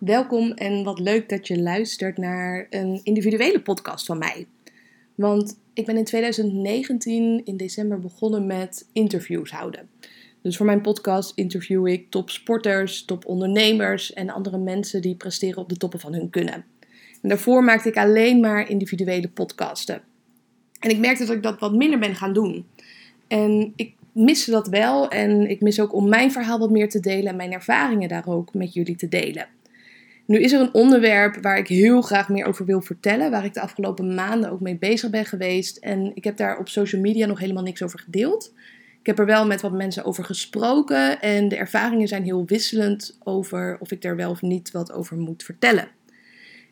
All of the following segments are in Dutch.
Welkom en wat leuk dat je luistert naar een individuele podcast van mij. Want ik ben in 2019 in december begonnen met interviews houden. Dus voor mijn podcast interview ik topsporters, topondernemers en andere mensen die presteren op de toppen van hun kunnen. En daarvoor maakte ik alleen maar individuele podcasten. En ik merkte dat ik dat wat minder ben gaan doen. En ik miste dat wel en ik mis ook om mijn verhaal wat meer te delen en mijn ervaringen daar ook met jullie te delen. Nu is er een onderwerp waar ik heel graag meer over wil vertellen, waar ik de afgelopen maanden ook mee bezig ben geweest. En ik heb daar op social media nog helemaal niks over gedeeld. Ik heb er wel met wat mensen over gesproken en de ervaringen zijn heel wisselend over of ik daar wel of niet wat over moet vertellen.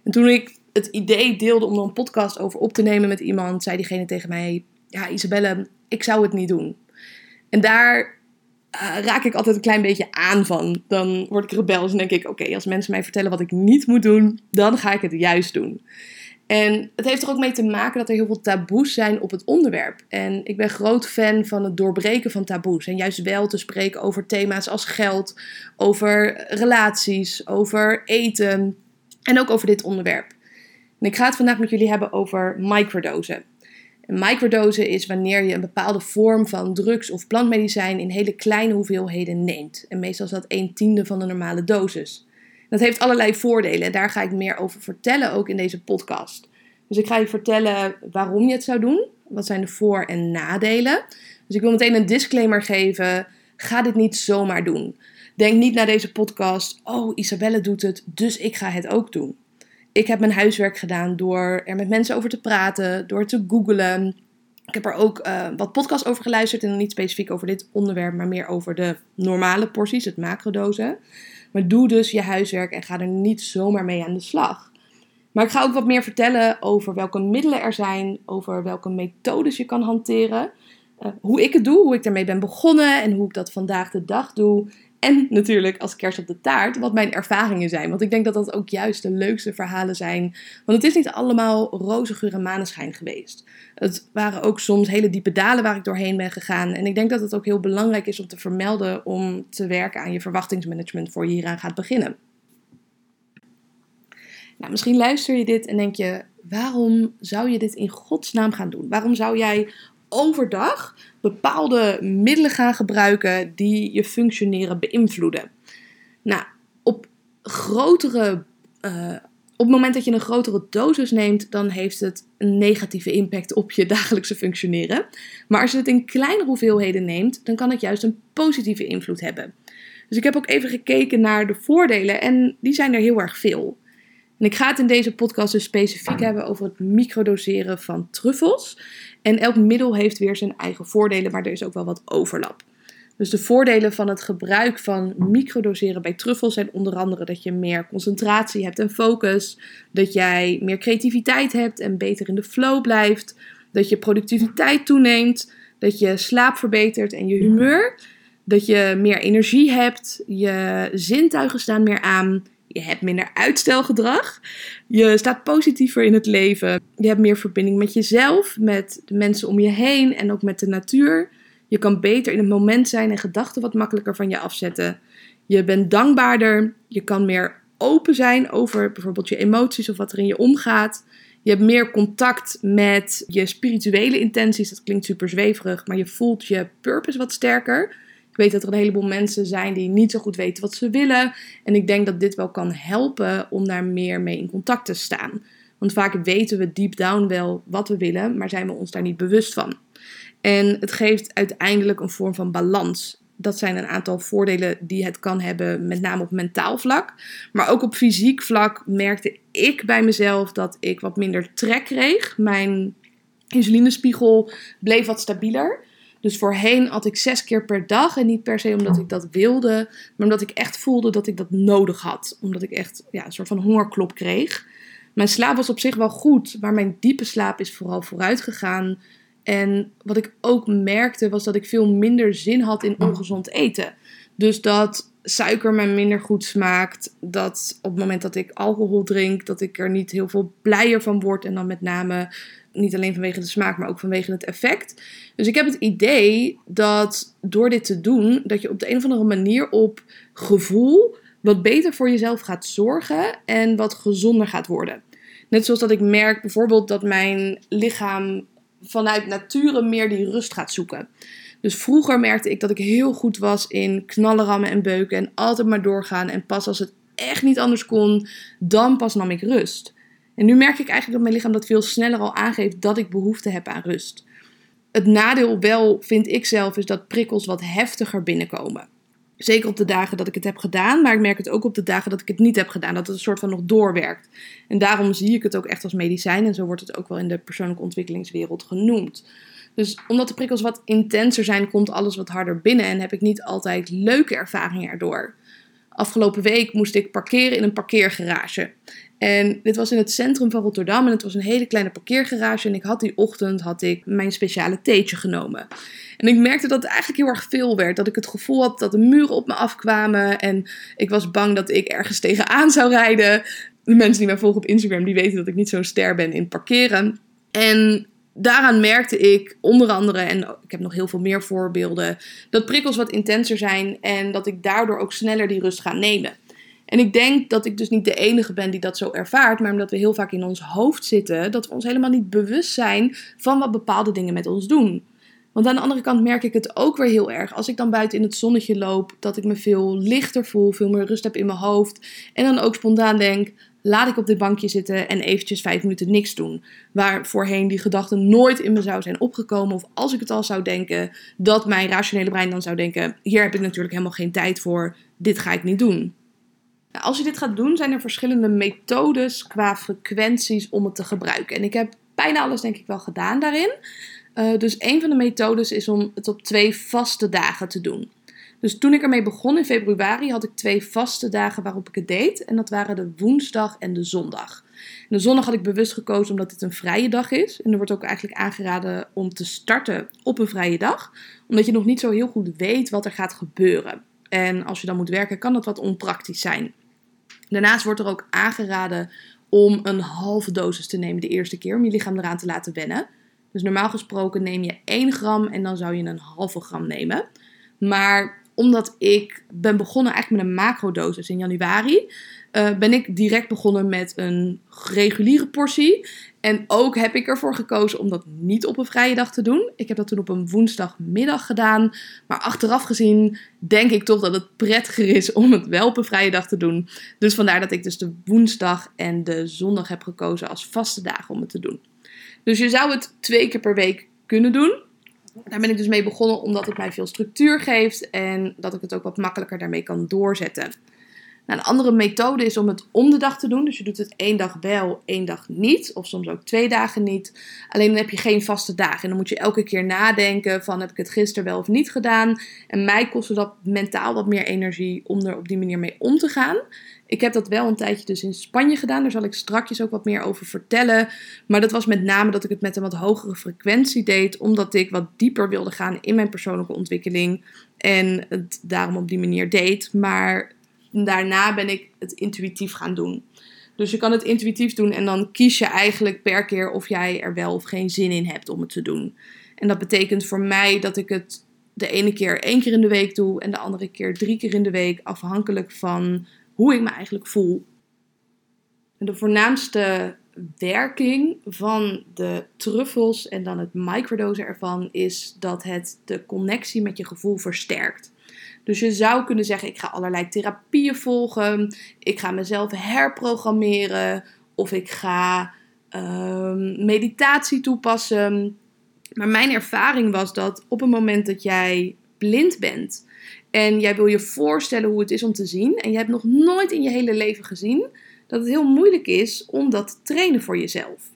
En toen ik het idee deelde om er een podcast over op te nemen met iemand, zei diegene tegen mij: Ja, Isabelle, ik zou het niet doen. En daar uh, raak ik altijd een klein beetje aan van. Dan word ik rebels en denk ik: oké, als mensen mij vertellen wat ik niet moet doen, dan ga ik het juist doen. En het heeft er ook mee te maken dat er heel veel taboes zijn op het onderwerp. En ik ben groot fan van het doorbreken van taboes. En juist wel te spreken over thema's als geld, over relaties, over eten en ook over dit onderwerp. En ik ga het vandaag met jullie hebben over microdosen. Een microdose is wanneer je een bepaalde vorm van drugs of plantmedicijn in hele kleine hoeveelheden neemt. En meestal is dat 1 tiende van de normale dosis. Dat heeft allerlei voordelen en daar ga ik meer over vertellen ook in deze podcast. Dus ik ga je vertellen waarom je het zou doen. Wat zijn de voor- en nadelen? Dus ik wil meteen een disclaimer geven. Ga dit niet zomaar doen. Denk niet naar deze podcast, oh Isabelle doet het, dus ik ga het ook doen ik heb mijn huiswerk gedaan door er met mensen over te praten, door te googlen. Ik heb er ook uh, wat podcasts over geluisterd en niet specifiek over dit onderwerp, maar meer over de normale porties, het macrodosen. Maar doe dus je huiswerk en ga er niet zomaar mee aan de slag. Maar ik ga ook wat meer vertellen over welke middelen er zijn, over welke methodes je kan hanteren, uh, hoe ik het doe, hoe ik ermee ben begonnen en hoe ik dat vandaag de dag doe. En natuurlijk als kerst op de taart wat mijn ervaringen zijn. Want ik denk dat dat ook juist de leukste verhalen zijn. Want het is niet allemaal roze geur en maneschijn geweest. Het waren ook soms hele diepe dalen waar ik doorheen ben gegaan. En ik denk dat het ook heel belangrijk is om te vermelden om te werken aan je verwachtingsmanagement voor je hieraan gaat beginnen. Nou, misschien luister je dit en denk je: waarom zou je dit in godsnaam gaan doen? Waarom zou jij overdag bepaalde middelen gaan gebruiken die je functioneren beïnvloeden. Nou, op grotere. Uh, op het moment dat je een grotere dosis neemt, dan heeft het een negatieve impact op je dagelijkse functioneren. Maar als je het in kleinere hoeveelheden neemt, dan kan het juist een positieve invloed hebben. Dus ik heb ook even gekeken naar de voordelen en die zijn er heel erg veel. Ik ga het in deze podcast dus specifiek hebben over het microdoseren van truffels. En elk middel heeft weer zijn eigen voordelen, maar er is ook wel wat overlap. Dus de voordelen van het gebruik van microdoseren bij truffels zijn onder andere dat je meer concentratie hebt en focus, dat jij meer creativiteit hebt en beter in de flow blijft, dat je productiviteit toeneemt, dat je slaap verbetert en je humeur, dat je meer energie hebt, je zintuigen staan meer aan, je hebt minder uitstelgedrag. Je staat positiever in het leven. Je hebt meer verbinding met jezelf, met de mensen om je heen en ook met de natuur. Je kan beter in het moment zijn en gedachten wat makkelijker van je afzetten. Je bent dankbaarder. Je kan meer open zijn over bijvoorbeeld je emoties of wat er in je omgaat. Je hebt meer contact met je spirituele intenties. Dat klinkt super zweverig, maar je voelt je purpose wat sterker weet dat er een heleboel mensen zijn die niet zo goed weten wat ze willen. En ik denk dat dit wel kan helpen om daar meer mee in contact te staan. Want vaak weten we deep down wel wat we willen, maar zijn we ons daar niet bewust van. En het geeft uiteindelijk een vorm van balans. Dat zijn een aantal voordelen die het kan hebben, met name op mentaal vlak. Maar ook op fysiek vlak merkte ik bij mezelf dat ik wat minder trek kreeg. Mijn insulinespiegel bleef wat stabieler. Dus voorheen had ik zes keer per dag. En niet per se omdat ik dat wilde, maar omdat ik echt voelde dat ik dat nodig had. Omdat ik echt ja, een soort van hongerklop kreeg. Mijn slaap was op zich wel goed, maar mijn diepe slaap is vooral vooruit gegaan. En wat ik ook merkte was dat ik veel minder zin had in ongezond eten. Dus dat suiker me minder goed smaakt. Dat op het moment dat ik alcohol drink, dat ik er niet heel veel blijer van word. En dan met name niet alleen vanwege de smaak, maar ook vanwege het effect. Dus ik heb het idee dat door dit te doen, dat je op de een of andere manier op gevoel wat beter voor jezelf gaat zorgen en wat gezonder gaat worden. Net zoals dat ik merk bijvoorbeeld dat mijn lichaam vanuit nature meer die rust gaat zoeken. Dus vroeger merkte ik dat ik heel goed was in knallen, rammen en beuken en altijd maar doorgaan. En pas als het echt niet anders kon, dan pas nam ik rust. En nu merk ik eigenlijk dat mijn lichaam dat veel sneller al aangeeft dat ik behoefte heb aan rust. Het nadeel wel, vind ik zelf, is dat prikkels wat heftiger binnenkomen. Zeker op de dagen dat ik het heb gedaan, maar ik merk het ook op de dagen dat ik het niet heb gedaan, dat het een soort van nog doorwerkt. En daarom zie ik het ook echt als medicijn en zo wordt het ook wel in de persoonlijke ontwikkelingswereld genoemd. Dus omdat de prikkels wat intenser zijn, komt alles wat harder binnen en heb ik niet altijd leuke ervaringen erdoor. Afgelopen week moest ik parkeren in een parkeergarage. En dit was in het centrum van Rotterdam en het was een hele kleine parkeergarage. En ik had die ochtend had ik mijn speciale theetje genomen. En ik merkte dat het eigenlijk heel erg veel werd. Dat ik het gevoel had dat de muren op me afkwamen. En ik was bang dat ik ergens tegenaan zou rijden. De mensen die mij volgen op Instagram, die weten dat ik niet zo'n ster ben in parkeren. En daaraan merkte ik onder andere, en ik heb nog heel veel meer voorbeelden, dat prikkels wat intenser zijn en dat ik daardoor ook sneller die rust ga nemen. En ik denk dat ik dus niet de enige ben die dat zo ervaart, maar omdat we heel vaak in ons hoofd zitten, dat we ons helemaal niet bewust zijn van wat bepaalde dingen met ons doen. Want aan de andere kant merk ik het ook weer heel erg. Als ik dan buiten in het zonnetje loop, dat ik me veel lichter voel, veel meer rust heb in mijn hoofd. En dan ook spontaan denk, laat ik op dit bankje zitten en eventjes vijf minuten niks doen. Waar voorheen die gedachte nooit in me zou zijn opgekomen. Of als ik het al zou denken, dat mijn rationele brein dan zou denken, hier heb ik natuurlijk helemaal geen tijd voor, dit ga ik niet doen. Nou, als je dit gaat doen, zijn er verschillende methodes qua frequenties om het te gebruiken. En ik heb bijna alles denk ik wel gedaan daarin. Uh, dus een van de methodes is om het op twee vaste dagen te doen. Dus toen ik ermee begon in februari had ik twee vaste dagen waarop ik het deed. En dat waren de woensdag en de zondag. De zondag had ik bewust gekozen omdat dit een vrije dag is. En er wordt ook eigenlijk aangeraden om te starten op een vrije dag. Omdat je nog niet zo heel goed weet wat er gaat gebeuren. En als je dan moet werken, kan dat wat onpraktisch zijn. Daarnaast wordt er ook aangeraden om een halve dosis te nemen de eerste keer om je lichaam eraan te laten wennen. Dus normaal gesproken neem je 1 gram en dan zou je een halve gram nemen. Maar omdat ik ben begonnen eigenlijk met een macrodosis in januari, uh, ben ik direct begonnen met een reguliere portie. En ook heb ik ervoor gekozen om dat niet op een vrije dag te doen. Ik heb dat toen op een woensdagmiddag gedaan. Maar achteraf gezien denk ik toch dat het prettiger is om het wel op een vrije dag te doen. Dus vandaar dat ik dus de woensdag en de zondag heb gekozen als vaste dagen om het te doen. Dus je zou het twee keer per week kunnen doen. Daar ben ik dus mee begonnen omdat het mij veel structuur geeft en dat ik het ook wat makkelijker daarmee kan doorzetten. Nou, een andere methode is om het om de dag te doen. Dus je doet het één dag wel, één dag niet. Of soms ook twee dagen niet. Alleen dan heb je geen vaste dagen. En dan moet je elke keer nadenken van heb ik het gisteren wel of niet gedaan. En mij kostte dat mentaal wat meer energie om er op die manier mee om te gaan. Ik heb dat wel een tijdje dus in Spanje gedaan. Daar zal ik strakjes ook wat meer over vertellen. Maar dat was met name dat ik het met een wat hogere frequentie deed. Omdat ik wat dieper wilde gaan in mijn persoonlijke ontwikkeling. En het daarom op die manier deed. Maar daarna ben ik het intuïtief gaan doen. Dus je kan het intuïtief doen en dan kies je eigenlijk per keer of jij er wel of geen zin in hebt om het te doen. En dat betekent voor mij dat ik het de ene keer één keer in de week doe en de andere keer drie keer in de week, afhankelijk van hoe ik me eigenlijk voel. de voornaamste werking van de truffels en dan het microdosen ervan is dat het de connectie met je gevoel versterkt. Dus je zou kunnen zeggen: ik ga allerlei therapieën volgen, ik ga mezelf herprogrammeren of ik ga um, meditatie toepassen. Maar mijn ervaring was dat op het moment dat jij blind bent en jij wil je voorstellen hoe het is om te zien en je hebt nog nooit in je hele leven gezien, dat het heel moeilijk is om dat te trainen voor jezelf.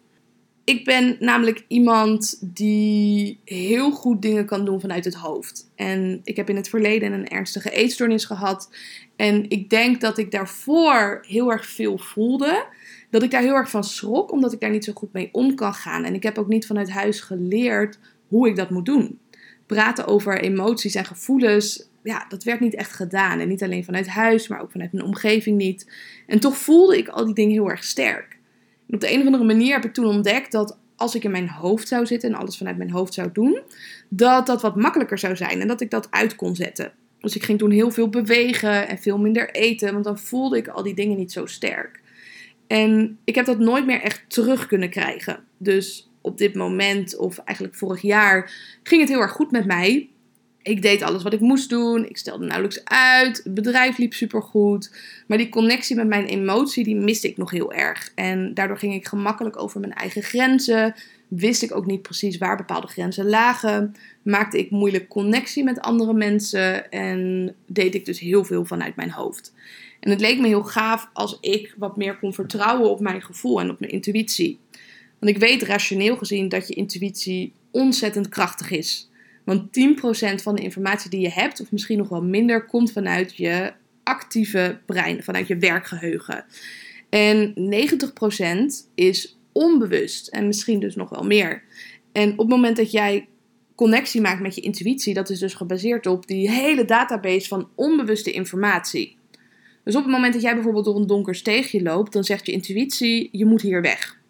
Ik ben namelijk iemand die heel goed dingen kan doen vanuit het hoofd. En ik heb in het verleden een ernstige eetstoornis gehad. En ik denk dat ik daarvoor heel erg veel voelde. Dat ik daar heel erg van schrok, omdat ik daar niet zo goed mee om kan gaan. En ik heb ook niet vanuit huis geleerd hoe ik dat moet doen. Praten over emoties en gevoelens, ja, dat werd niet echt gedaan. En niet alleen vanuit huis, maar ook vanuit mijn omgeving niet. En toch voelde ik al die dingen heel erg sterk op de een of andere manier heb ik toen ontdekt dat als ik in mijn hoofd zou zitten en alles vanuit mijn hoofd zou doen, dat dat wat makkelijker zou zijn en dat ik dat uit kon zetten. Dus ik ging toen heel veel bewegen en veel minder eten, want dan voelde ik al die dingen niet zo sterk. En ik heb dat nooit meer echt terug kunnen krijgen. Dus op dit moment, of eigenlijk vorig jaar, ging het heel erg goed met mij. Ik deed alles wat ik moest doen. Ik stelde nauwelijks uit. Het bedrijf liep supergoed. Maar die connectie met mijn emotie, die miste ik nog heel erg. En daardoor ging ik gemakkelijk over mijn eigen grenzen. Wist ik ook niet precies waar bepaalde grenzen lagen. Maakte ik moeilijk connectie met andere mensen. En deed ik dus heel veel vanuit mijn hoofd. En het leek me heel gaaf als ik wat meer kon vertrouwen op mijn gevoel en op mijn intuïtie. Want ik weet rationeel gezien dat je intuïtie ontzettend krachtig is. Want 10% van de informatie die je hebt, of misschien nog wel minder, komt vanuit je actieve brein, vanuit je werkgeheugen. En 90% is onbewust en misschien dus nog wel meer. En op het moment dat jij connectie maakt met je intuïtie, dat is dus gebaseerd op die hele database van onbewuste informatie. Dus op het moment dat jij bijvoorbeeld door een donker steegje loopt, dan zegt je intuïtie: je moet hier weg.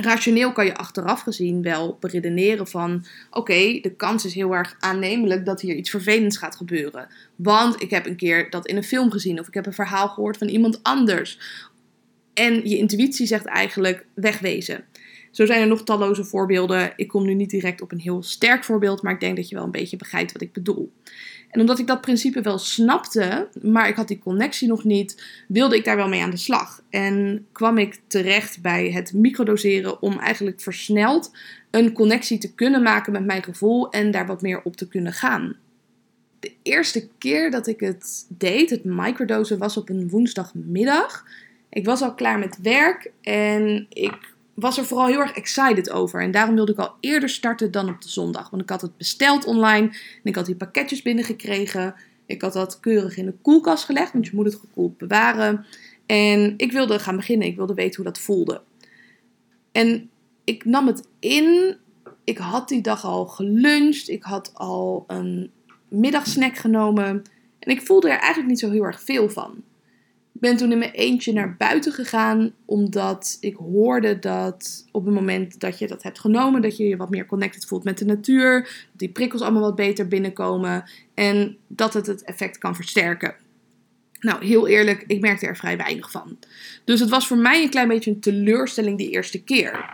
Rationeel kan je achteraf gezien wel beredeneren van: oké, de kans is heel erg aannemelijk dat hier iets vervelends gaat gebeuren. Want ik heb een keer dat in een film gezien of ik heb een verhaal gehoord van iemand anders. En je intuïtie zegt eigenlijk wegwezen. Zo zijn er nog talloze voorbeelden. Ik kom nu niet direct op een heel sterk voorbeeld, maar ik denk dat je wel een beetje begrijpt wat ik bedoel. En omdat ik dat principe wel snapte, maar ik had die connectie nog niet, wilde ik daar wel mee aan de slag. En kwam ik terecht bij het microdoseren om eigenlijk versneld een connectie te kunnen maken met mijn gevoel en daar wat meer op te kunnen gaan. De eerste keer dat ik het deed, het microdosen, was op een woensdagmiddag. Ik was al klaar met werk en ik was er vooral heel erg excited over. En daarom wilde ik al eerder starten dan op de zondag. Want ik had het besteld online en ik had die pakketjes binnengekregen. Ik had dat keurig in de koelkast gelegd, want je moet het gekoeld bewaren. En ik wilde gaan beginnen. Ik wilde weten hoe dat voelde. En ik nam het in. Ik had die dag al geluncht. Ik had al een middagsnack genomen. En ik voelde er eigenlijk niet zo heel erg veel van ben toen in mijn eentje naar buiten gegaan, omdat ik hoorde dat op het moment dat je dat hebt genomen, dat je je wat meer connected voelt met de natuur, dat die prikkels allemaal wat beter binnenkomen en dat het het effect kan versterken. Nou, heel eerlijk, ik merkte er vrij weinig van. Dus het was voor mij een klein beetje een teleurstelling die eerste keer.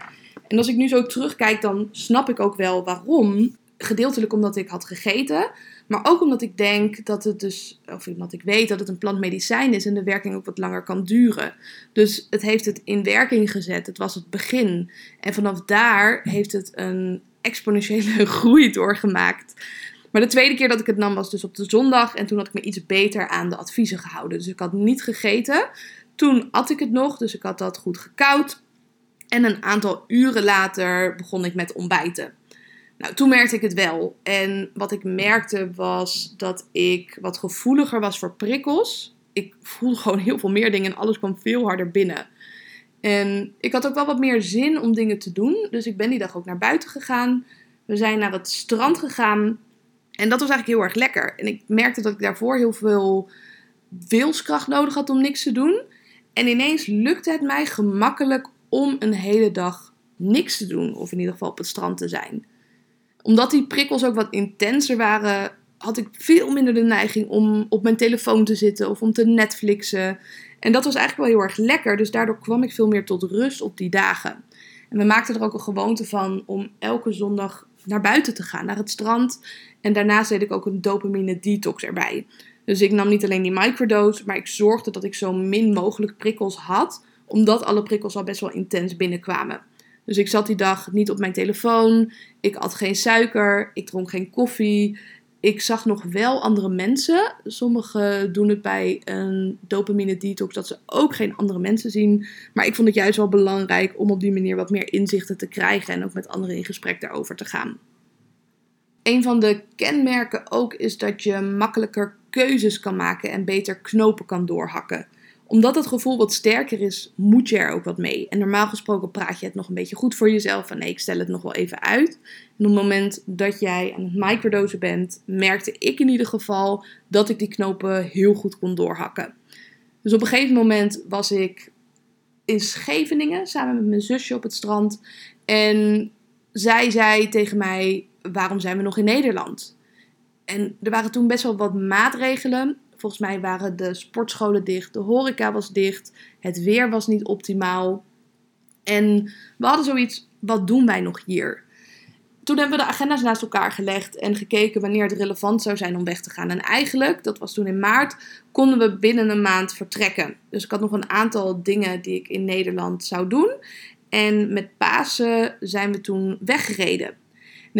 En als ik nu zo terugkijk, dan snap ik ook wel waarom. Gedeeltelijk omdat ik had gegeten, maar ook omdat ik denk dat het dus, of omdat ik weet dat het een plantmedicijn is en de werking ook wat langer kan duren. Dus het heeft het in werking gezet. Het was het begin. En vanaf daar heeft het een exponentiële groei doorgemaakt. Maar de tweede keer dat ik het nam was dus op de zondag. En toen had ik me iets beter aan de adviezen gehouden. Dus ik had niet gegeten. Toen at ik het nog. Dus ik had dat goed gekoud. En een aantal uren later begon ik met ontbijten. Nou, toen merkte ik het wel. En wat ik merkte was dat ik wat gevoeliger was voor prikkels. Ik voelde gewoon heel veel meer dingen en alles kwam veel harder binnen. En ik had ook wel wat meer zin om dingen te doen. Dus ik ben die dag ook naar buiten gegaan. We zijn naar het strand gegaan. En dat was eigenlijk heel erg lekker. En ik merkte dat ik daarvoor heel veel wilskracht nodig had om niks te doen. En ineens lukte het mij gemakkelijk om een hele dag niks te doen. Of in ieder geval op het strand te zijn omdat die prikkels ook wat intenser waren, had ik veel minder de neiging om op mijn telefoon te zitten of om te Netflixen. En dat was eigenlijk wel heel erg lekker. Dus daardoor kwam ik veel meer tot rust op die dagen. En we maakten er ook een gewoonte van om elke zondag naar buiten te gaan, naar het strand. En daarnaast deed ik ook een dopamine detox erbij. Dus ik nam niet alleen die microdose, maar ik zorgde dat ik zo min mogelijk prikkels had, omdat alle prikkels al best wel intens binnenkwamen. Dus ik zat die dag niet op mijn telefoon. Ik at geen suiker. Ik dronk geen koffie. Ik zag nog wel andere mensen. Sommigen doen het bij een dopamine detox dat ze ook geen andere mensen zien. Maar ik vond het juist wel belangrijk om op die manier wat meer inzichten te krijgen en ook met anderen in gesprek daarover te gaan. Een van de kenmerken ook is dat je makkelijker keuzes kan maken en beter knopen kan doorhakken omdat het gevoel wat sterker is, moet je er ook wat mee. En normaal gesproken praat je het nog een beetje goed voor jezelf. Van nee, ik stel het nog wel even uit. En op het moment dat jij aan het microdosen bent, merkte ik in ieder geval dat ik die knopen heel goed kon doorhakken. Dus op een gegeven moment was ik in Scheveningen samen met mijn zusje op het strand. En zij zei tegen mij: Waarom zijn we nog in Nederland? En er waren toen best wel wat maatregelen. Volgens mij waren de sportscholen dicht, de horeca was dicht, het weer was niet optimaal. En we hadden zoiets, wat doen wij nog hier? Toen hebben we de agenda's naast elkaar gelegd en gekeken wanneer het relevant zou zijn om weg te gaan. En eigenlijk, dat was toen in maart, konden we binnen een maand vertrekken. Dus ik had nog een aantal dingen die ik in Nederland zou doen. En met Pasen zijn we toen weggereden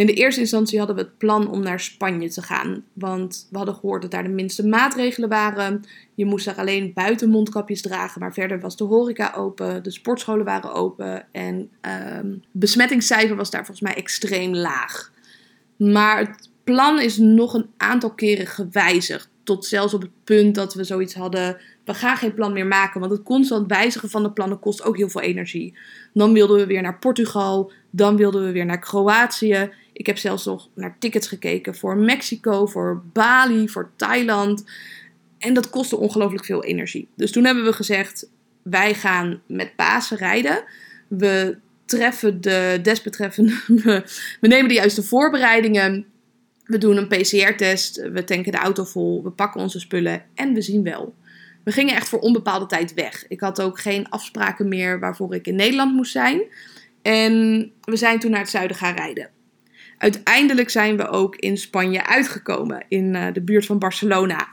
in de eerste instantie hadden we het plan om naar Spanje te gaan. Want we hadden gehoord dat daar de minste maatregelen waren. Je moest daar alleen buiten mondkapjes dragen. Maar verder was de horeca open. De sportscholen waren open. En het uh, besmettingscijfer was daar volgens mij extreem laag. Maar het plan is nog een aantal keren gewijzigd. Tot zelfs op het punt dat we zoiets hadden. We gaan geen plan meer maken. Want het constant wijzigen van de plannen kost ook heel veel energie. Dan wilden we weer naar Portugal. Dan wilden we weer naar Kroatië. Ik heb zelfs nog naar tickets gekeken voor Mexico, voor Bali, voor Thailand. En dat kostte ongelooflijk veel energie. Dus toen hebben we gezegd: wij gaan met Pasen rijden. We treffen de desbetreffende. We nemen de juiste voorbereidingen. We doen een PCR-test. We tanken de auto vol. We pakken onze spullen. En we zien wel. We gingen echt voor onbepaalde tijd weg. Ik had ook geen afspraken meer waarvoor ik in Nederland moest zijn. En we zijn toen naar het zuiden gaan rijden. Uiteindelijk zijn we ook in Spanje uitgekomen, in uh, de buurt van Barcelona.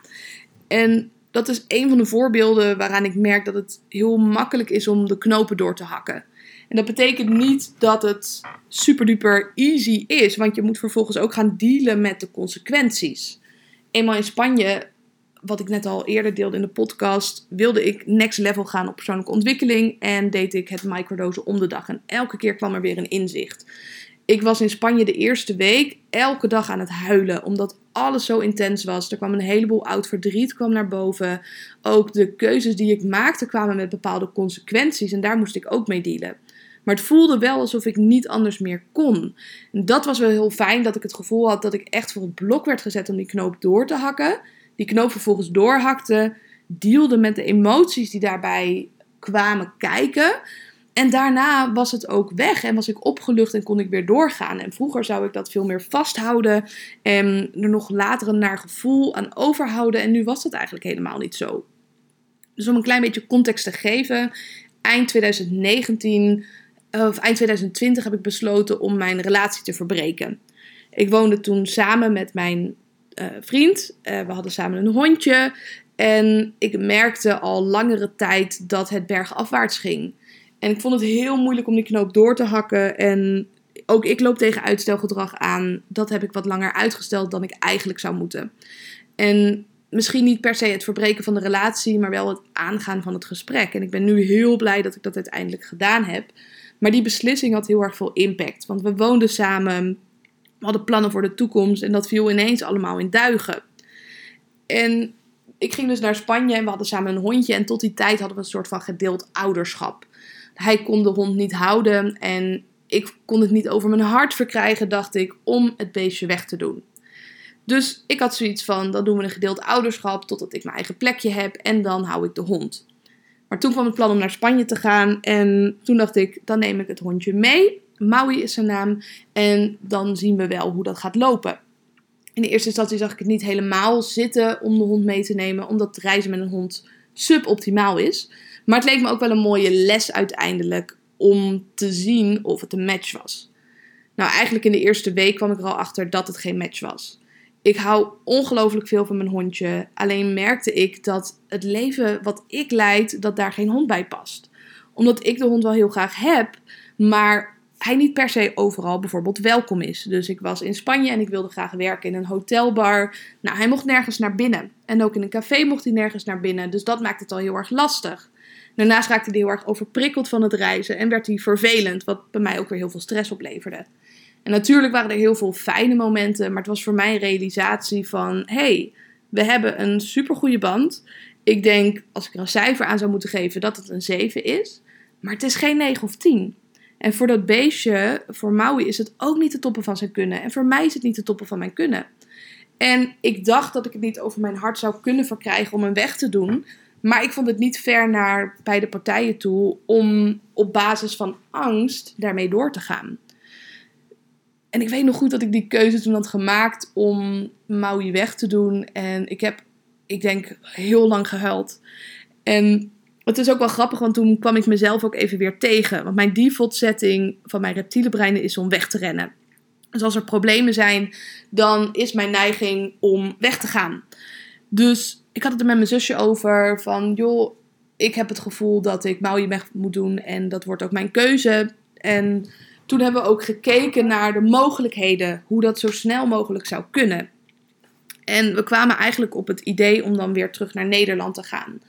En dat is een van de voorbeelden waaraan ik merk dat het heel makkelijk is om de knopen door te hakken. En dat betekent niet dat het super duper easy is, want je moet vervolgens ook gaan dealen met de consequenties. Eenmaal in Spanje, wat ik net al eerder deelde in de podcast, wilde ik next level gaan op persoonlijke ontwikkeling en deed ik het microdosen om de dag. En elke keer kwam er weer een inzicht. Ik was in Spanje de eerste week elke dag aan het huilen, omdat alles zo intens was. Er kwam een heleboel oud verdriet kwam naar boven. Ook de keuzes die ik maakte kwamen met bepaalde consequenties en daar moest ik ook mee dealen. Maar het voelde wel alsof ik niet anders meer kon. En dat was wel heel fijn, dat ik het gevoel had dat ik echt voor het blok werd gezet om die knoop door te hakken. Die knoop vervolgens doorhakte, dealde met de emoties die daarbij kwamen kijken. En daarna was het ook weg en was ik opgelucht en kon ik weer doorgaan. En vroeger zou ik dat veel meer vasthouden en er nog later een naar gevoel aan overhouden. En nu was dat eigenlijk helemaal niet zo. Dus om een klein beetje context te geven, eind 2019 of eind 2020 heb ik besloten om mijn relatie te verbreken. Ik woonde toen samen met mijn uh, vriend. Uh, we hadden samen een hondje. En ik merkte al langere tijd dat het bergafwaarts ging. En ik vond het heel moeilijk om die knoop door te hakken. En ook ik loop tegen uitstelgedrag aan. Dat heb ik wat langer uitgesteld dan ik eigenlijk zou moeten. En misschien niet per se het verbreken van de relatie, maar wel het aangaan van het gesprek. En ik ben nu heel blij dat ik dat uiteindelijk gedaan heb. Maar die beslissing had heel erg veel impact. Want we woonden samen, we hadden plannen voor de toekomst en dat viel ineens allemaal in duigen. En ik ging dus naar Spanje en we hadden samen een hondje. En tot die tijd hadden we een soort van gedeeld ouderschap. Hij kon de hond niet houden en ik kon het niet over mijn hart verkrijgen, dacht ik, om het beestje weg te doen. Dus ik had zoiets van, dan doen we een gedeeld ouderschap totdat ik mijn eigen plekje heb en dan hou ik de hond. Maar toen kwam het plan om naar Spanje te gaan en toen dacht ik, dan neem ik het hondje mee. Maui is zijn naam en dan zien we wel hoe dat gaat lopen. In de eerste instantie zag ik het niet helemaal zitten om de hond mee te nemen, omdat reizen met een hond suboptimaal is. Maar het leek me ook wel een mooie les uiteindelijk om te zien of het een match was. Nou, eigenlijk in de eerste week kwam ik er al achter dat het geen match was. Ik hou ongelooflijk veel van mijn hondje. Alleen merkte ik dat het leven wat ik leid, dat daar geen hond bij past. Omdat ik de hond wel heel graag heb, maar hij niet per se overal bijvoorbeeld welkom is. Dus ik was in Spanje en ik wilde graag werken in een hotelbar. Nou, hij mocht nergens naar binnen. En ook in een café mocht hij nergens naar binnen. Dus dat maakt het al heel erg lastig. Daarnaast raakte hij heel erg overprikkeld van het reizen en werd hij vervelend, wat bij mij ook weer heel veel stress opleverde. En natuurlijk waren er heel veel fijne momenten, maar het was voor mij een realisatie van: hey, we hebben een supergoeie band. Ik denk, als ik er een cijfer aan zou moeten geven, dat het een 7 is. Maar het is geen 9 of 10. En voor dat beestje, voor Maui, is het ook niet de toppen van zijn kunnen. En voor mij is het niet de toppen van mijn kunnen. En ik dacht dat ik het niet over mijn hart zou kunnen verkrijgen om hem weg te doen. Maar ik vond het niet ver naar beide partijen toe om op basis van angst daarmee door te gaan. En ik weet nog goed dat ik die keuze toen had gemaakt om Maui weg te doen. En ik heb, ik denk, heel lang gehuild. En het is ook wel grappig, want toen kwam ik mezelf ook even weer tegen. Want mijn default setting van mijn reptiele brein is om weg te rennen. Dus als er problemen zijn, dan is mijn neiging om weg te gaan. Dus ik had het er met mijn zusje over van, joh, ik heb het gevoel dat ik Maui moet doen en dat wordt ook mijn keuze. En toen hebben we ook gekeken naar de mogelijkheden, hoe dat zo snel mogelijk zou kunnen. En we kwamen eigenlijk op het idee om dan weer terug naar Nederland te gaan.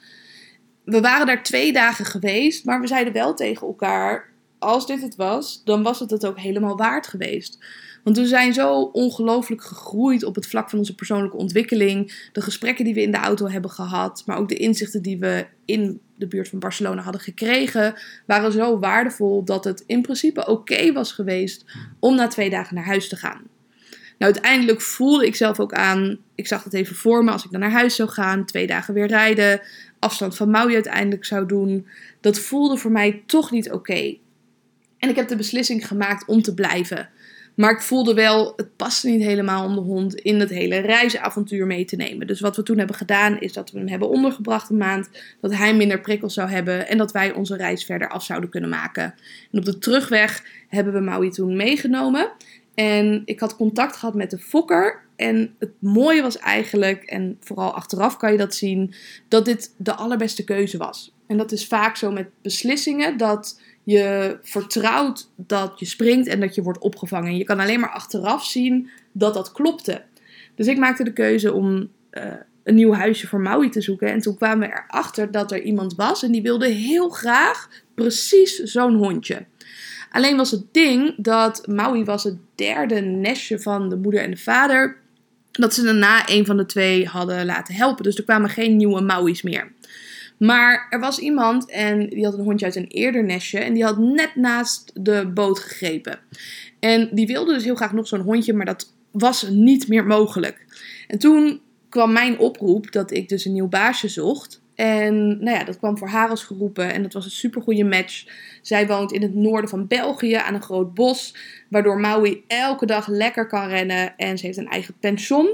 We waren daar twee dagen geweest, maar we zeiden wel tegen elkaar: als dit het was, dan was het het ook helemaal waard geweest. Want we zijn zo ongelooflijk gegroeid op het vlak van onze persoonlijke ontwikkeling. De gesprekken die we in de auto hebben gehad, maar ook de inzichten die we in de buurt van Barcelona hadden gekregen, waren zo waardevol dat het in principe oké was geweest om na twee dagen naar huis te gaan. Nou, uiteindelijk voelde ik zelf ook aan, ik zag het even voor me, als ik dan naar huis zou gaan, twee dagen weer rijden, afstand van Maui uiteindelijk zou doen. Dat voelde voor mij toch niet oké. En ik heb de beslissing gemaakt om te blijven. Maar ik voelde wel, het paste niet helemaal om de hond in het hele reisavontuur mee te nemen. Dus wat we toen hebben gedaan, is dat we hem hebben ondergebracht een maand. Dat hij minder prikkels zou hebben en dat wij onze reis verder af zouden kunnen maken. En op de terugweg hebben we Maui toen meegenomen. En ik had contact gehad met de fokker. En het mooie was eigenlijk, en vooral achteraf kan je dat zien, dat dit de allerbeste keuze was. En dat is vaak zo met beslissingen, dat je vertrouwt dat je springt en dat je wordt opgevangen. En je kan alleen maar achteraf zien dat dat klopte. Dus ik maakte de keuze om uh, een nieuw huisje voor Maui te zoeken. En toen kwamen we erachter dat er iemand was en die wilde heel graag precies zo'n hondje. Alleen was het ding dat Maui was het derde nestje van de moeder en de vader. Dat ze daarna een van de twee hadden laten helpen. Dus er kwamen geen nieuwe Maui's meer. Maar er was iemand en die had een hondje uit een eerder nestje. En die had net naast de boot gegrepen. En die wilde dus heel graag nog zo'n hondje, maar dat was niet meer mogelijk. En toen kwam mijn oproep dat ik dus een nieuw baasje zocht. En nou ja, dat kwam voor haar als geroepen en dat was een supergoeie match. Zij woont in het noorden van België aan een groot bos, waardoor Maui elke dag lekker kan rennen. En ze heeft een eigen pension,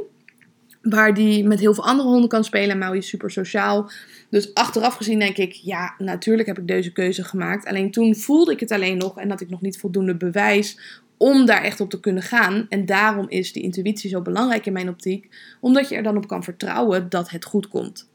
waar die met heel veel andere honden kan spelen. En Maui is super sociaal. Dus achteraf gezien denk ik, ja, natuurlijk heb ik deze keuze gemaakt. Alleen toen voelde ik het alleen nog en had ik nog niet voldoende bewijs om daar echt op te kunnen gaan. En daarom is die intuïtie zo belangrijk in mijn optiek, omdat je er dan op kan vertrouwen dat het goed komt.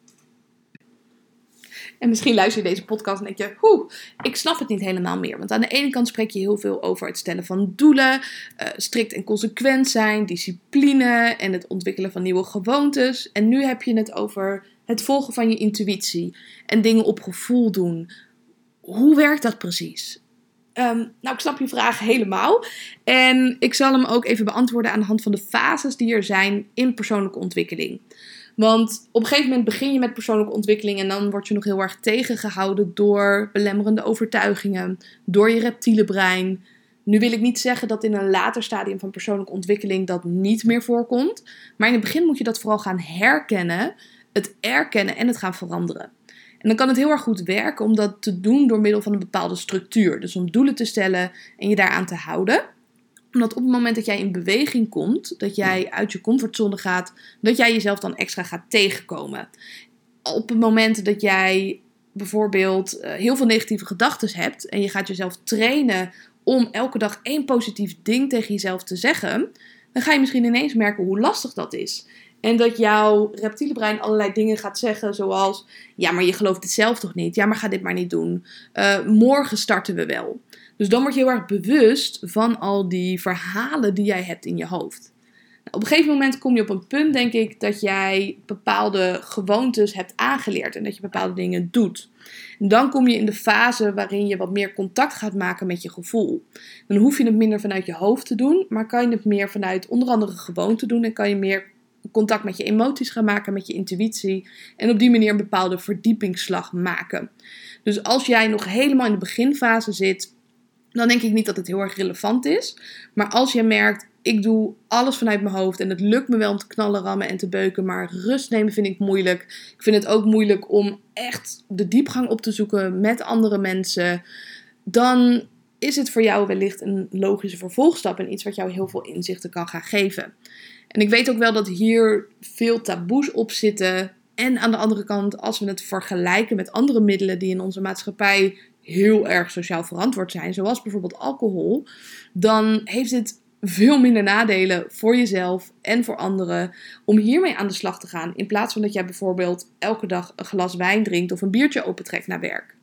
En misschien luister je deze podcast en denk je, hoe, ik snap het niet helemaal meer. Want aan de ene kant spreek je heel veel over het stellen van doelen, uh, strikt en consequent zijn, discipline en het ontwikkelen van nieuwe gewoontes. En nu heb je het over het volgen van je intuïtie en dingen op gevoel doen. Hoe werkt dat precies? Um, nou, ik snap je vraag helemaal. En ik zal hem ook even beantwoorden aan de hand van de fases die er zijn in persoonlijke ontwikkeling. Want op een gegeven moment begin je met persoonlijke ontwikkeling en dan word je nog heel erg tegengehouden door belemmerende overtuigingen, door je reptiele brein. Nu wil ik niet zeggen dat in een later stadium van persoonlijke ontwikkeling dat niet meer voorkomt, maar in het begin moet je dat vooral gaan herkennen, het erkennen en het gaan veranderen. En dan kan het heel erg goed werken om dat te doen door middel van een bepaalde structuur. Dus om doelen te stellen en je daaraan te houden omdat op het moment dat jij in beweging komt, dat jij uit je comfortzone gaat, dat jij jezelf dan extra gaat tegenkomen. Op het moment dat jij bijvoorbeeld eh, heel veel negatieve gedachten hebt en je gaat jezelf trainen om elke dag één positief ding tegen jezelf te zeggen, dan ga je misschien ineens merken hoe lastig dat is. En dat jouw reptiele brein allerlei dingen gaat zeggen, zoals: Ja, maar je gelooft het zelf toch niet? Ja, maar ga dit maar niet doen. Uh, morgen starten we wel. Dus dan word je heel erg bewust van al die verhalen die jij hebt in je hoofd. Nou, op een gegeven moment kom je op een punt, denk ik, dat jij bepaalde gewoontes hebt aangeleerd en dat je bepaalde dingen doet. En dan kom je in de fase waarin je wat meer contact gaat maken met je gevoel. Dan hoef je het minder vanuit je hoofd te doen, maar kan je het meer vanuit onder andere gewoonte doen en kan je meer contact met je emoties gaan maken, met je intuïtie en op die manier een bepaalde verdiepingsslag maken. Dus als jij nog helemaal in de beginfase zit, dan denk ik niet dat het heel erg relevant is. Maar als je merkt, ik doe alles vanuit mijn hoofd en het lukt me wel om te knallen, rammen en te beuken, maar rust nemen vind ik moeilijk. Ik vind het ook moeilijk om echt de diepgang op te zoeken met andere mensen. Dan is het voor jou wellicht een logische vervolgstap en iets wat jou heel veel inzichten kan gaan geven. En ik weet ook wel dat hier veel taboes op zitten. En aan de andere kant, als we het vergelijken met andere middelen die in onze maatschappij heel erg sociaal verantwoord zijn, zoals bijvoorbeeld alcohol, dan heeft dit veel minder nadelen voor jezelf en voor anderen om hiermee aan de slag te gaan. In plaats van dat jij bijvoorbeeld elke dag een glas wijn drinkt of een biertje opentrekt naar werk.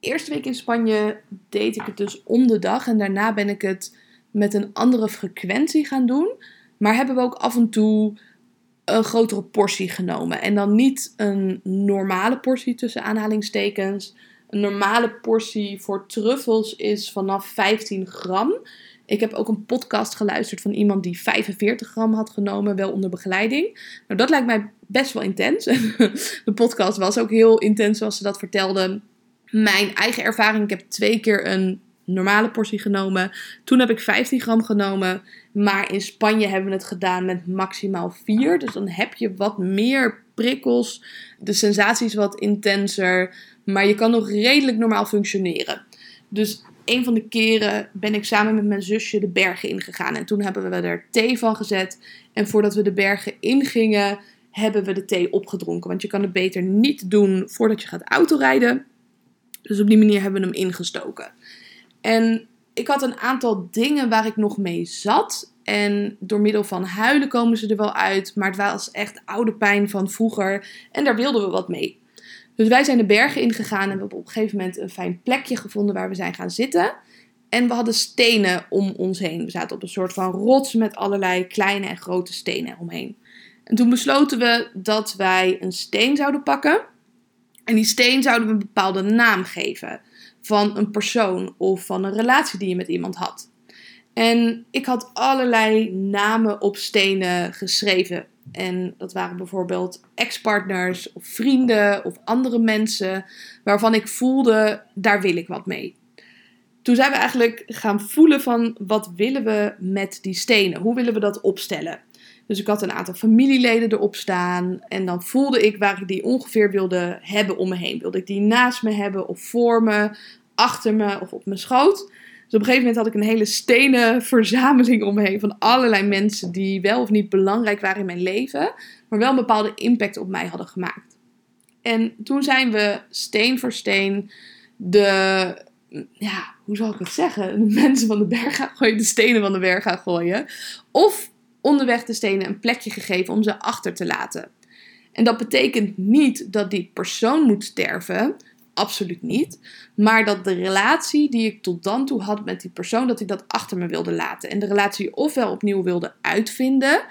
De eerste week in Spanje deed ik het dus om de dag en daarna ben ik het met een andere frequentie gaan doen. Maar hebben we ook af en toe een grotere portie genomen. En dan niet een normale portie tussen aanhalingstekens. Een normale portie voor truffels is vanaf 15 gram. Ik heb ook een podcast geluisterd van iemand die 45 gram had genomen, wel onder begeleiding. Nou, dat lijkt mij best wel intens. De podcast was ook heel intens zoals ze dat vertelde. Mijn eigen ervaring, ik heb twee keer een normale portie genomen. Toen heb ik 15 gram genomen. Maar in Spanje hebben we het gedaan met maximaal 4. Dus dan heb je wat meer prikkels. De sensatie is wat intenser. Maar je kan nog redelijk normaal functioneren. Dus een van de keren ben ik samen met mijn zusje de bergen ingegaan. En toen hebben we er thee van gezet. En voordat we de bergen ingingen, hebben we de thee opgedronken. Want je kan het beter niet doen voordat je gaat autorijden. Dus op die manier hebben we hem ingestoken. En ik had een aantal dingen waar ik nog mee zat. En door middel van huilen komen ze er wel uit. Maar het was echt oude pijn van vroeger. En daar wilden we wat mee. Dus wij zijn de bergen ingegaan en we hebben op een gegeven moment een fijn plekje gevonden waar we zijn gaan zitten. En we hadden stenen om ons heen. We zaten op een soort van rots met allerlei kleine en grote stenen omheen. En toen besloten we dat wij een steen zouden pakken. En die steen zouden we een bepaalde naam geven. Van een persoon of van een relatie die je met iemand had. En ik had allerlei namen op stenen geschreven. En dat waren bijvoorbeeld ex-partners of vrienden of andere mensen waarvan ik voelde, daar wil ik wat mee. Toen zijn we eigenlijk gaan voelen van wat willen we met die stenen? Hoe willen we dat opstellen? Dus ik had een aantal familieleden erop staan en dan voelde ik waar ik die ongeveer wilde hebben om me heen. Wilde ik die naast me hebben of voor me, achter me of op mijn schoot? Dus op een gegeven moment had ik een hele stenen verzameling om me heen van allerlei mensen die wel of niet belangrijk waren in mijn leven, maar wel een bepaalde impact op mij hadden gemaakt. En toen zijn we steen voor steen de, ja, hoe zal ik het zeggen, de mensen van de berg gaan gooien, de stenen van de berg gaan gooien. Of onderweg de stenen een plekje gegeven om ze achter te laten. En dat betekent niet dat die persoon moet sterven, absoluut niet. Maar dat de relatie die ik tot dan toe had met die persoon, dat ik dat achter me wilde laten. En de relatie ofwel opnieuw wilde uitvinden,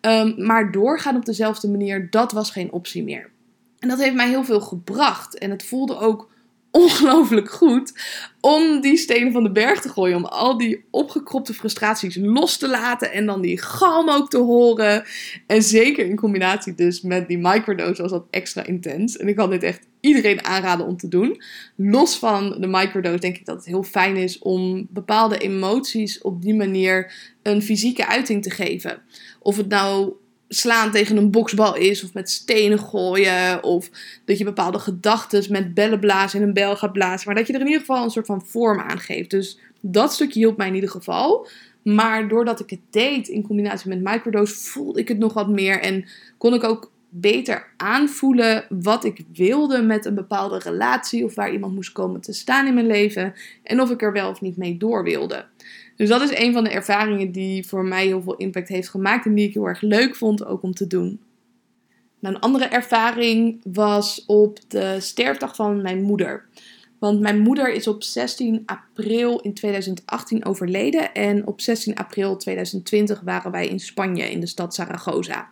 um, maar doorgaan op dezelfde manier, dat was geen optie meer. En dat heeft mij heel veel gebracht. En het voelde ook ongelooflijk goed om die stenen van de berg te gooien. Om al die opgekropte frustraties los te laten en dan die galm ook te horen. En zeker in combinatie dus met die microdose was dat extra intens. En ik kan dit echt iedereen aanraden om te doen. Los van de microdose denk ik dat het heel fijn is om bepaalde emoties op die manier een fysieke uiting te geven. Of het nou slaan tegen een boksbal is, of met stenen gooien, of dat je bepaalde gedachten met bellen blazen in een bel gaat blazen, maar dat je er in ieder geval een soort van vorm aan geeft. Dus dat stukje hielp mij in ieder geval. Maar doordat ik het deed in combinatie met microdose, voelde ik het nog wat meer en kon ik ook beter aanvoelen wat ik wilde met een bepaalde relatie of waar iemand moest komen te staan in mijn leven en of ik er wel of niet mee door wilde. Dus dat is een van de ervaringen die voor mij heel veel impact heeft gemaakt en die ik heel erg leuk vond ook om te doen. Nou, een andere ervaring was op de sterfdag van mijn moeder. Want mijn moeder is op 16 april in 2018 overleden. En op 16 april 2020 waren wij in Spanje, in de stad Zaragoza.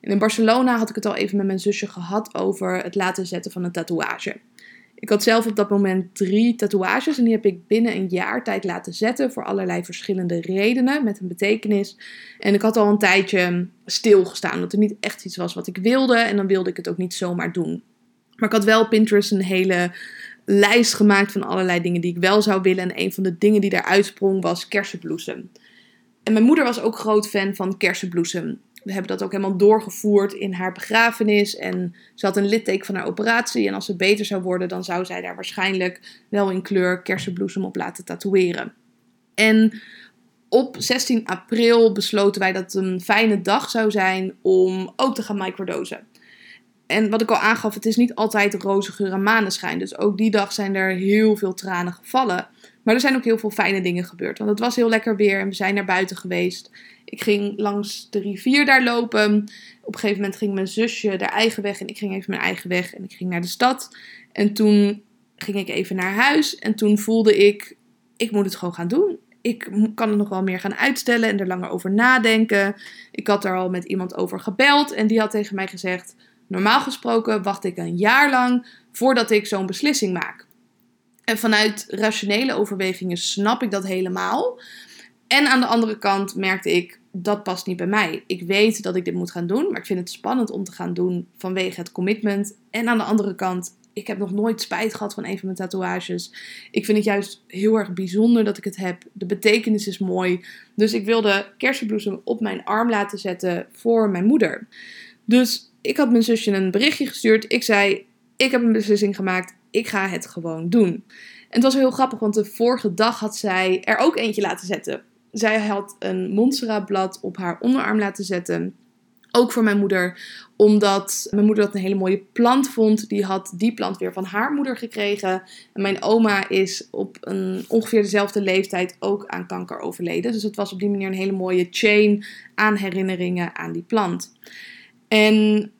In Barcelona had ik het al even met mijn zusje gehad over het laten zetten van een tatoeage. Ik had zelf op dat moment drie tatoeages en die heb ik binnen een jaar tijd laten zetten voor allerlei verschillende redenen met een betekenis. En ik had al een tijdje stilgestaan, dat er niet echt iets was wat ik wilde en dan wilde ik het ook niet zomaar doen. Maar ik had wel Pinterest een hele lijst gemaakt van allerlei dingen die ik wel zou willen en een van de dingen die daaruit sprong was kersenbloesem. En mijn moeder was ook groot fan van kersenbloesem. We hebben dat ook helemaal doorgevoerd in haar begrafenis. En ze had een litteken van haar operatie. En als ze beter zou worden, dan zou zij daar waarschijnlijk wel in kleur kersenbloesem op laten tatoeëren. En op 16 april besloten wij dat het een fijne dag zou zijn om ook te gaan microdosen. En wat ik al aangaf, het is niet altijd roze geur en maneschijn. Dus ook die dag zijn er heel veel tranen gevallen. Maar er zijn ook heel veel fijne dingen gebeurd. Want het was heel lekker weer en we zijn naar buiten geweest. Ik ging langs de rivier daar lopen. Op een gegeven moment ging mijn zusje haar eigen weg en ik ging even mijn eigen weg. En ik ging naar de stad. En toen ging ik even naar huis. En toen voelde ik, ik moet het gewoon gaan doen. Ik kan het nog wel meer gaan uitstellen en er langer over nadenken. Ik had er al met iemand over gebeld en die had tegen mij gezegd: Normaal gesproken wacht ik een jaar lang voordat ik zo'n beslissing maak. En vanuit rationele overwegingen snap ik dat helemaal. En aan de andere kant merkte ik, dat past niet bij mij. Ik weet dat ik dit moet gaan doen, maar ik vind het spannend om te gaan doen vanwege het commitment. En aan de andere kant, ik heb nog nooit spijt gehad van een van mijn tatoeages. Ik vind het juist heel erg bijzonder dat ik het heb. De betekenis is mooi. Dus ik wilde kersenbloesem op mijn arm laten zetten voor mijn moeder. Dus ik had mijn zusje een berichtje gestuurd. Ik zei: Ik heb een beslissing gemaakt. Ik ga het gewoon doen. En het was heel grappig, want de vorige dag had zij er ook eentje laten zetten. Zij had een Montserrat-blad op haar onderarm laten zetten. Ook voor mijn moeder, omdat mijn moeder dat een hele mooie plant vond. Die had die plant weer van haar moeder gekregen. En mijn oma is op een ongeveer dezelfde leeftijd ook aan kanker overleden. Dus het was op die manier een hele mooie chain aan herinneringen aan die plant. En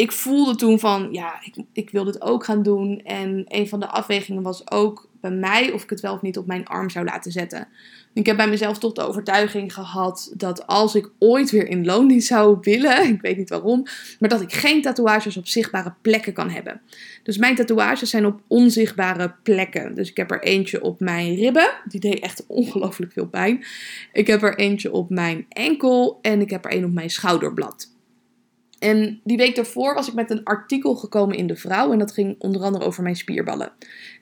ik voelde toen van, ja, ik, ik wil dit ook gaan doen. En een van de afwegingen was ook bij mij of ik het wel of niet op mijn arm zou laten zetten. Ik heb bij mezelf toch de overtuiging gehad dat als ik ooit weer in loondienst zou willen, ik weet niet waarom, maar dat ik geen tatoeages op zichtbare plekken kan hebben. Dus mijn tatoeages zijn op onzichtbare plekken. Dus ik heb er eentje op mijn ribben, die deed echt ongelooflijk veel pijn. Ik heb er eentje op mijn enkel en ik heb er een op mijn schouderblad. En die week daarvoor was ik met een artikel gekomen in De Vrouw. En dat ging onder andere over mijn spierballen.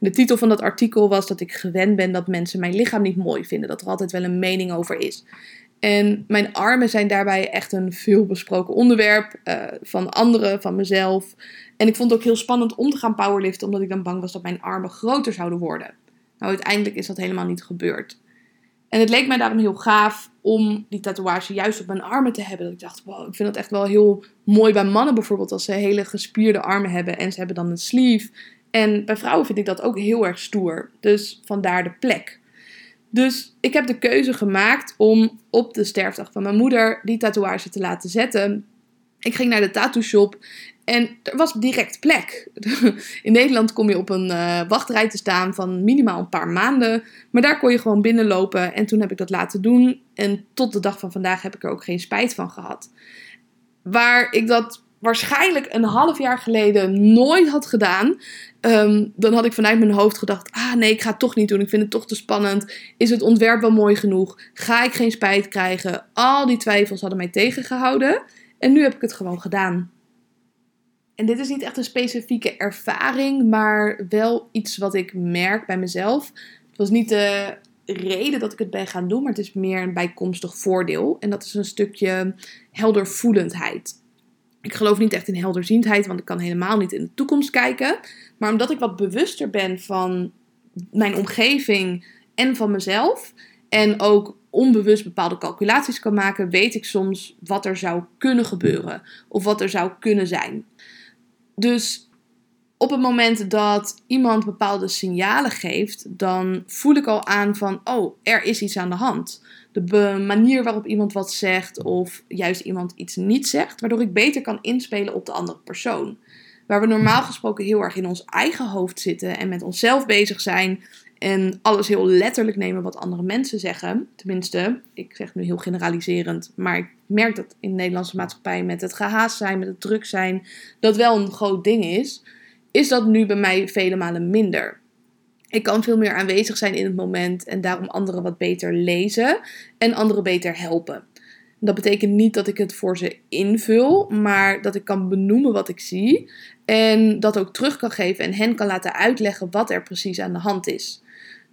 de titel van dat artikel was dat ik gewend ben dat mensen mijn lichaam niet mooi vinden. Dat er altijd wel een mening over is. En mijn armen zijn daarbij echt een veelbesproken onderwerp. Uh, van anderen, van mezelf. En ik vond het ook heel spannend om te gaan powerliften. Omdat ik dan bang was dat mijn armen groter zouden worden. Nou, uiteindelijk is dat helemaal niet gebeurd. En het leek mij daarom heel gaaf om die tatoeage juist op mijn armen te hebben. Dat ik dacht, wow, ik vind dat echt wel heel mooi bij mannen bijvoorbeeld. Als ze hele gespierde armen hebben en ze hebben dan een sleeve. En bij vrouwen vind ik dat ook heel erg stoer. Dus vandaar de plek. Dus ik heb de keuze gemaakt om op de sterfdag van mijn moeder die tatoeage te laten zetten. Ik ging naar de tattoo shop en er was direct plek. In Nederland kom je op een uh, wachtrij te staan van minimaal een paar maanden. Maar daar kon je gewoon binnenlopen. En toen heb ik dat laten doen. En tot de dag van vandaag heb ik er ook geen spijt van gehad. Waar ik dat waarschijnlijk een half jaar geleden nooit had gedaan. Ehm, dan had ik vanuit mijn hoofd gedacht: ah nee, ik ga het toch niet doen. Ik vind het toch te spannend. Is het ontwerp wel mooi genoeg? Ga ik geen spijt krijgen? Al die twijfels hadden mij tegengehouden. En nu heb ik het gewoon gedaan. En dit is niet echt een specifieke ervaring, maar wel iets wat ik merk bij mezelf. Het was niet de reden dat ik het ben gaan doen, maar het is meer een bijkomstig voordeel. En dat is een stukje heldervoelendheid. Ik geloof niet echt in helderziendheid, want ik kan helemaal niet in de toekomst kijken. Maar omdat ik wat bewuster ben van mijn omgeving en van mezelf, en ook onbewust bepaalde calculaties kan maken, weet ik soms wat er zou kunnen gebeuren of wat er zou kunnen zijn. Dus op het moment dat iemand bepaalde signalen geeft, dan voel ik al aan van, oh, er is iets aan de hand. De manier waarop iemand wat zegt of juist iemand iets niet zegt, waardoor ik beter kan inspelen op de andere persoon. Waar we normaal gesproken heel erg in ons eigen hoofd zitten en met onszelf bezig zijn en alles heel letterlijk nemen wat andere mensen zeggen. Tenminste, ik zeg nu heel generaliserend, maar ik merk dat in de Nederlandse maatschappij met het gehaast zijn, met het druk zijn, dat wel een groot ding is. Is dat nu bij mij vele malen minder? Ik kan veel meer aanwezig zijn in het moment en daarom anderen wat beter lezen en anderen beter helpen. Dat betekent niet dat ik het voor ze invul, maar dat ik kan benoemen wat ik zie en dat ook terug kan geven en hen kan laten uitleggen wat er precies aan de hand is.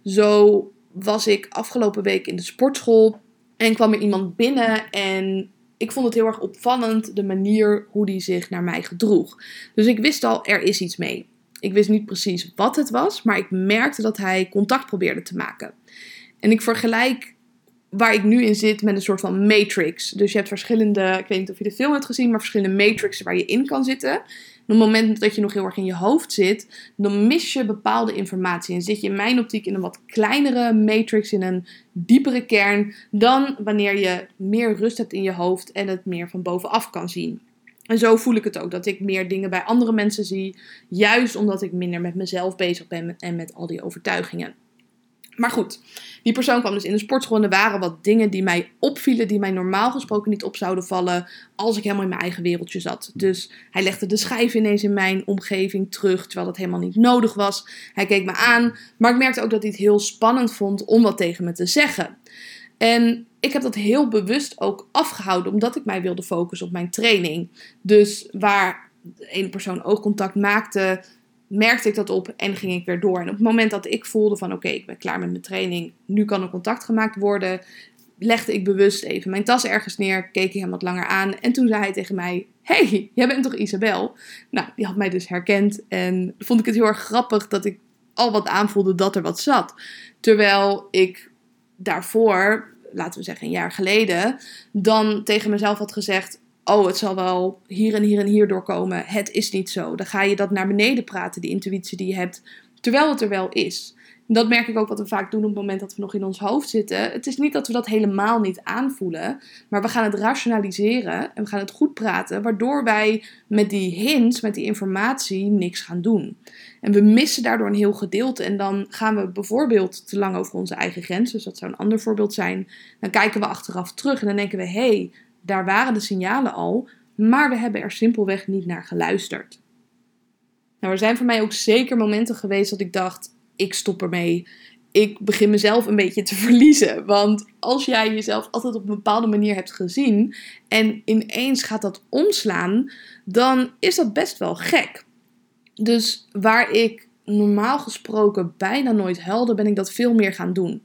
Zo was ik afgelopen week in de sportschool en kwam er iemand binnen en ik vond het heel erg opvallend de manier hoe die zich naar mij gedroeg. Dus ik wist al, er is iets mee. Ik wist niet precies wat het was, maar ik merkte dat hij contact probeerde te maken. En ik vergelijk waar ik nu in zit met een soort van matrix. Dus je hebt verschillende, ik weet niet of je de film hebt gezien, maar verschillende matrixen waar je in kan zitten. Op het moment dat je nog heel erg in je hoofd zit, dan mis je bepaalde informatie. En zit je in mijn optiek in een wat kleinere matrix, in een diepere kern, dan wanneer je meer rust hebt in je hoofd en het meer van bovenaf kan zien. En zo voel ik het ook, dat ik meer dingen bij andere mensen zie, juist omdat ik minder met mezelf bezig ben en met al die overtuigingen. Maar goed, die persoon kwam dus in de sportschool en er waren wat dingen die mij opvielen, die mij normaal gesproken niet op zouden vallen als ik helemaal in mijn eigen wereldje zat. Dus hij legde de schijf ineens in mijn omgeving terug, terwijl dat helemaal niet nodig was. Hij keek me aan, maar ik merkte ook dat hij het heel spannend vond om wat tegen me te zeggen. En ik heb dat heel bewust ook afgehouden, omdat ik mij wilde focussen op mijn training. Dus waar de ene persoon oogcontact maakte, merkte ik dat op en ging ik weer door. En op het moment dat ik voelde van oké, ik ben klaar met mijn training, nu kan er contact gemaakt worden, legde ik bewust even mijn tas ergens neer, keek ik hem wat langer aan en toen zei hij tegen mij, hey, jij bent toch Isabel? Nou, die had mij dus herkend en vond ik het heel erg grappig dat ik al wat aanvoelde dat er wat zat. Terwijl ik daarvoor, laten we zeggen een jaar geleden, dan tegen mezelf had gezegd: oh, het zal wel hier en hier en hier doorkomen. Het is niet zo. Dan ga je dat naar beneden praten, die intuïtie die je hebt, terwijl het er wel is. Dat merk ik ook wat we vaak doen op het moment dat we nog in ons hoofd zitten. Het is niet dat we dat helemaal niet aanvoelen, maar we gaan het rationaliseren en we gaan het goed praten, waardoor wij met die hints, met die informatie, niks gaan doen. En we missen daardoor een heel gedeelte. En dan gaan we bijvoorbeeld te lang over onze eigen grens. Dus dat zou een ander voorbeeld zijn. Dan kijken we achteraf terug en dan denken we: hé, hey, daar waren de signalen al, maar we hebben er simpelweg niet naar geluisterd. Nou, er zijn voor mij ook zeker momenten geweest dat ik dacht: ik stop ermee. Ik begin mezelf een beetje te verliezen. Want als jij jezelf altijd op een bepaalde manier hebt gezien en ineens gaat dat omslaan, dan is dat best wel gek. Dus waar ik normaal gesproken bijna nooit huilde, ben ik dat veel meer gaan doen.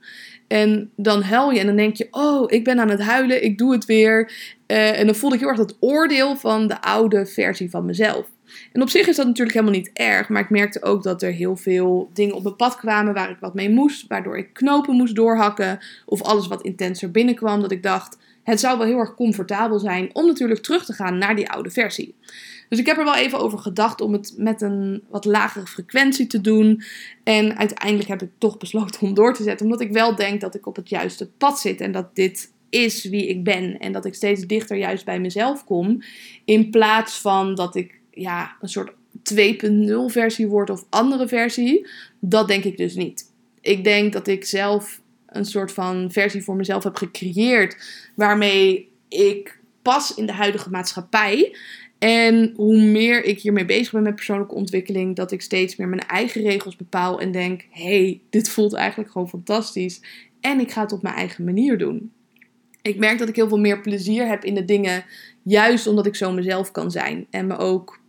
En dan huil je en dan denk je, oh, ik ben aan het huilen, ik doe het weer. Uh, en dan voelde ik heel erg dat oordeel van de oude versie van mezelf. En op zich is dat natuurlijk helemaal niet erg, maar ik merkte ook dat er heel veel dingen op mijn pad kwamen waar ik wat mee moest, waardoor ik knopen moest doorhakken of alles wat intenser binnenkwam, dat ik dacht, het zou wel heel erg comfortabel zijn om natuurlijk terug te gaan naar die oude versie. Dus ik heb er wel even over gedacht om het met een wat lagere frequentie te doen. En uiteindelijk heb ik toch besloten om door te zetten. Omdat ik wel denk dat ik op het juiste pad zit. En dat dit is wie ik ben. En dat ik steeds dichter juist bij mezelf kom. In plaats van dat ik ja, een soort 2.0 versie word of andere versie. Dat denk ik dus niet. Ik denk dat ik zelf een soort van versie voor mezelf heb gecreëerd. Waarmee ik pas in de huidige maatschappij. En hoe meer ik hiermee bezig ben met persoonlijke ontwikkeling, dat ik steeds meer mijn eigen regels bepaal en denk: hey, dit voelt eigenlijk gewoon fantastisch. En ik ga het op mijn eigen manier doen. Ik merk dat ik heel veel meer plezier heb in de dingen, juist omdat ik zo mezelf kan zijn. En me ook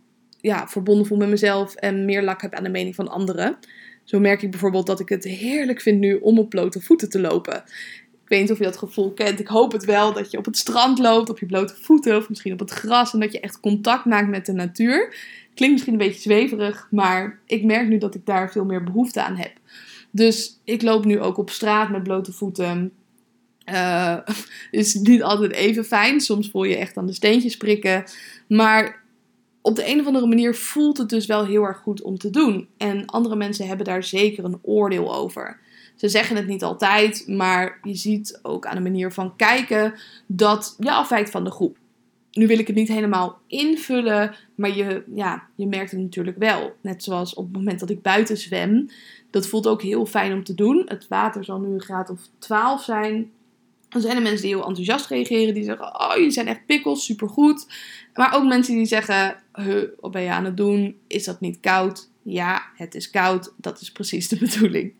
ja, verbonden voel met mezelf en meer lak heb aan de mening van anderen. Zo merk ik bijvoorbeeld dat ik het heerlijk vind nu om op blote voeten te lopen. Ik weet niet of je dat gevoel kent. Ik hoop het wel dat je op het strand loopt, op je blote voeten of misschien op het gras en dat je echt contact maakt met de natuur. Klinkt misschien een beetje zweverig, maar ik merk nu dat ik daar veel meer behoefte aan heb. Dus ik loop nu ook op straat met blote voeten. Uh, is niet altijd even fijn. Soms voel je echt aan de steentjes prikken. Maar op de een of andere manier voelt het dus wel heel erg goed om te doen. En andere mensen hebben daar zeker een oordeel over. Ze zeggen het niet altijd, maar je ziet ook aan de manier van kijken dat je afwijkt van de groep. Nu wil ik het niet helemaal invullen, maar je, ja, je merkt het natuurlijk wel. Net zoals op het moment dat ik buiten zwem. Dat voelt ook heel fijn om te doen. Het water zal nu een graad of 12 zijn. Er zijn er mensen die heel enthousiast reageren. Die zeggen, oh, je zijn echt pikkels, supergoed. Maar ook mensen die zeggen, wat ben je aan het doen? Is dat niet koud? Ja, het is koud. Dat is precies de bedoeling.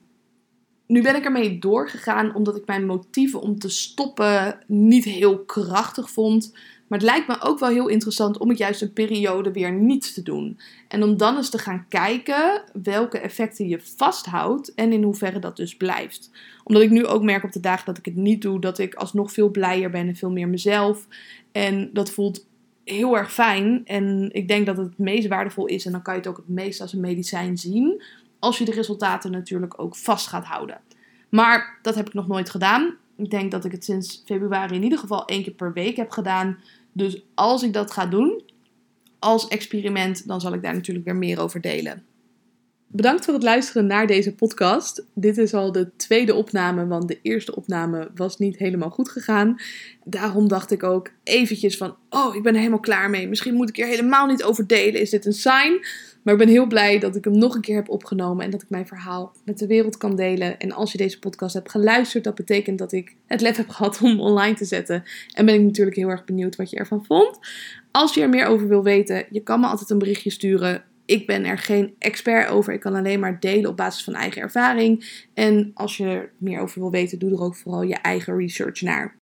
Nu ben ik ermee doorgegaan omdat ik mijn motieven om te stoppen niet heel krachtig vond. Maar het lijkt me ook wel heel interessant om het juist een periode weer niet te doen. En om dan eens te gaan kijken welke effecten je vasthoudt en in hoeverre dat dus blijft. Omdat ik nu ook merk op de dagen dat ik het niet doe, dat ik alsnog veel blijer ben en veel meer mezelf. En dat voelt heel erg fijn. En ik denk dat het het meest waardevol is. En dan kan je het ook het meest als een medicijn zien. Als je de resultaten natuurlijk ook vast gaat houden. Maar dat heb ik nog nooit gedaan. Ik denk dat ik het sinds februari in ieder geval één keer per week heb gedaan. Dus als ik dat ga doen als experiment, dan zal ik daar natuurlijk weer meer over delen. Bedankt voor het luisteren naar deze podcast. Dit is al de tweede opname, want de eerste opname was niet helemaal goed gegaan. Daarom dacht ik ook eventjes van, oh, ik ben er helemaal klaar mee. Misschien moet ik er helemaal niet over delen. Is dit een sign? Maar ik ben heel blij dat ik hem nog een keer heb opgenomen en dat ik mijn verhaal met de wereld kan delen. En als je deze podcast hebt geluisterd, dat betekent dat ik het lef heb gehad om online te zetten. En ben ik natuurlijk heel erg benieuwd wat je ervan vond. Als je er meer over wil weten, je kan me altijd een berichtje sturen. Ik ben er geen expert over. Ik kan alleen maar delen op basis van eigen ervaring. En als je er meer over wil weten, doe er ook vooral je eigen research naar.